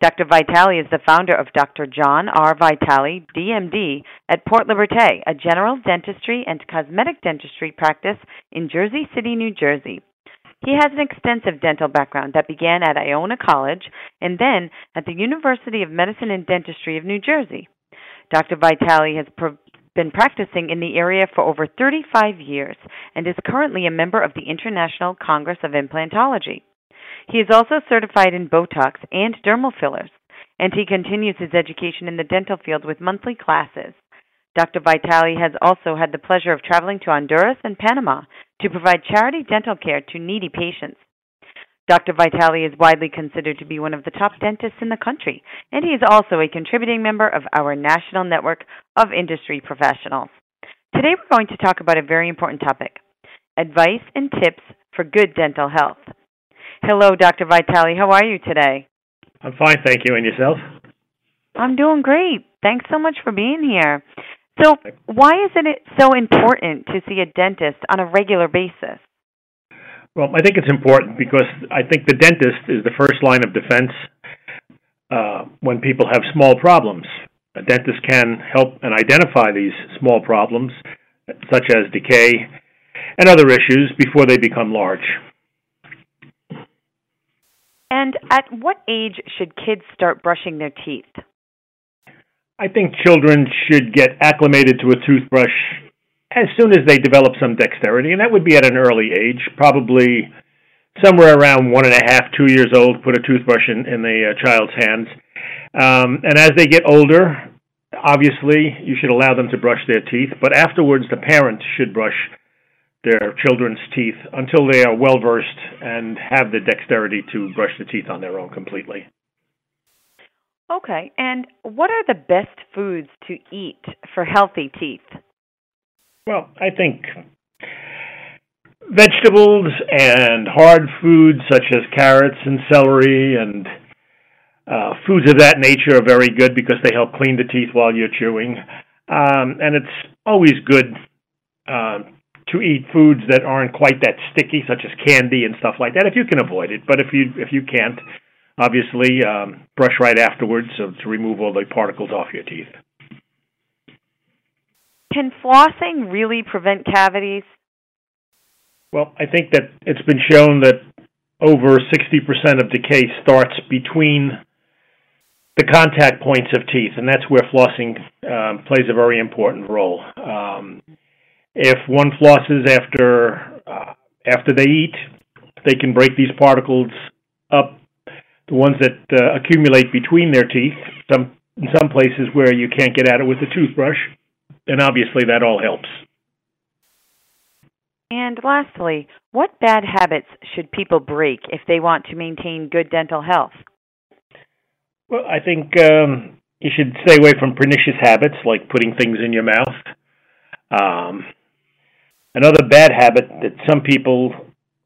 Dr. Vitale is the founder of Dr. John R. Vitale, DMD, at Port Liberté, a general dentistry and cosmetic dentistry practice in Jersey City, New Jersey. He has an extensive dental background that began at Iona College and then at the University of Medicine and Dentistry of New Jersey. Dr. Vitale has pro- been practicing in the area for over 35 years and is currently a member of the International Congress of Implantology. He is also certified in Botox and dermal fillers, and he continues his education in the dental field with monthly classes. Dr. Vitale has also had the pleasure of traveling to Honduras and Panama to provide charity dental care to needy patients. Dr. Vitale is widely considered to be one of the top dentists in the country, and he is also a contributing member of our national network of industry professionals. Today we're going to talk about a very important topic advice and tips for good dental health. Hello, Dr. Vitale. How are you today? I'm fine, thank you. And yourself? I'm doing great. Thanks so much for being here. So, why isn't it so important to see a dentist on a regular basis? Well, I think it's important because I think the dentist is the first line of defense uh, when people have small problems. A dentist can help and identify these small problems, such as decay and other issues, before they become large. And at what age should kids start brushing their teeth? I think children should get acclimated to a toothbrush as soon as they develop some dexterity, and that would be at an early age, probably somewhere around one and a half, two years old, put a toothbrush in, in the uh, child's hands. Um, and as they get older, obviously, you should allow them to brush their teeth, but afterwards, the parents should brush their children's teeth until they are well versed and have the dexterity to brush the teeth on their own completely. Okay, and what are the best foods to eat for healthy teeth? Well, I think vegetables and hard foods such as carrots and celery and uh, foods of that nature are very good because they help clean the teeth while you're chewing. Um, and it's always good uh, to eat foods that aren't quite that sticky, such as candy and stuff like that, if you can avoid it. But if you if you can't, obviously um, brush right afterwards so to remove all the particles off your teeth. Can flossing really prevent cavities? Well, I think that it's been shown that over 60% of decay starts between the contact points of teeth, and that's where flossing um, plays a very important role. Um, if one flosses after uh, after they eat, they can break these particles up. The ones that uh, accumulate between their teeth, some in some places where you can't get at it with a toothbrush, and obviously that all helps. And lastly, what bad habits should people break if they want to maintain good dental health? Well, I think um, you should stay away from pernicious habits like putting things in your mouth. Um, Another bad habit that some people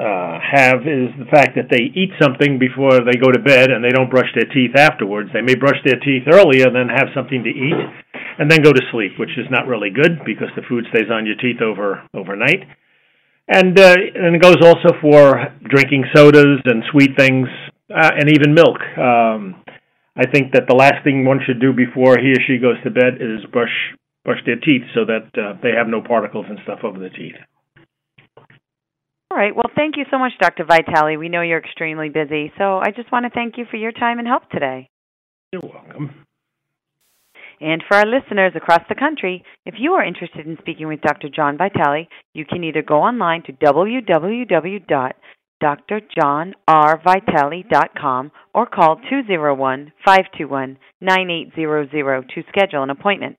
uh, have is the fact that they eat something before they go to bed and they don't brush their teeth afterwards. They may brush their teeth earlier, then have something to eat, and then go to sleep, which is not really good because the food stays on your teeth over overnight. And uh, and it goes also for drinking sodas and sweet things uh, and even milk. Um, I think that the last thing one should do before he or she goes to bed is brush brush their teeth so that uh, they have no particles and stuff over the teeth. All right. Well, thank you so much, Dr. Vitale. We know you're extremely busy, so I just want to thank you for your time and help today. You're welcome. And for our listeners across the country, if you are interested in speaking with Dr. John Vitale, you can either go online to www.drjohnrvitale.com or call 201 521 9800 to schedule an appointment.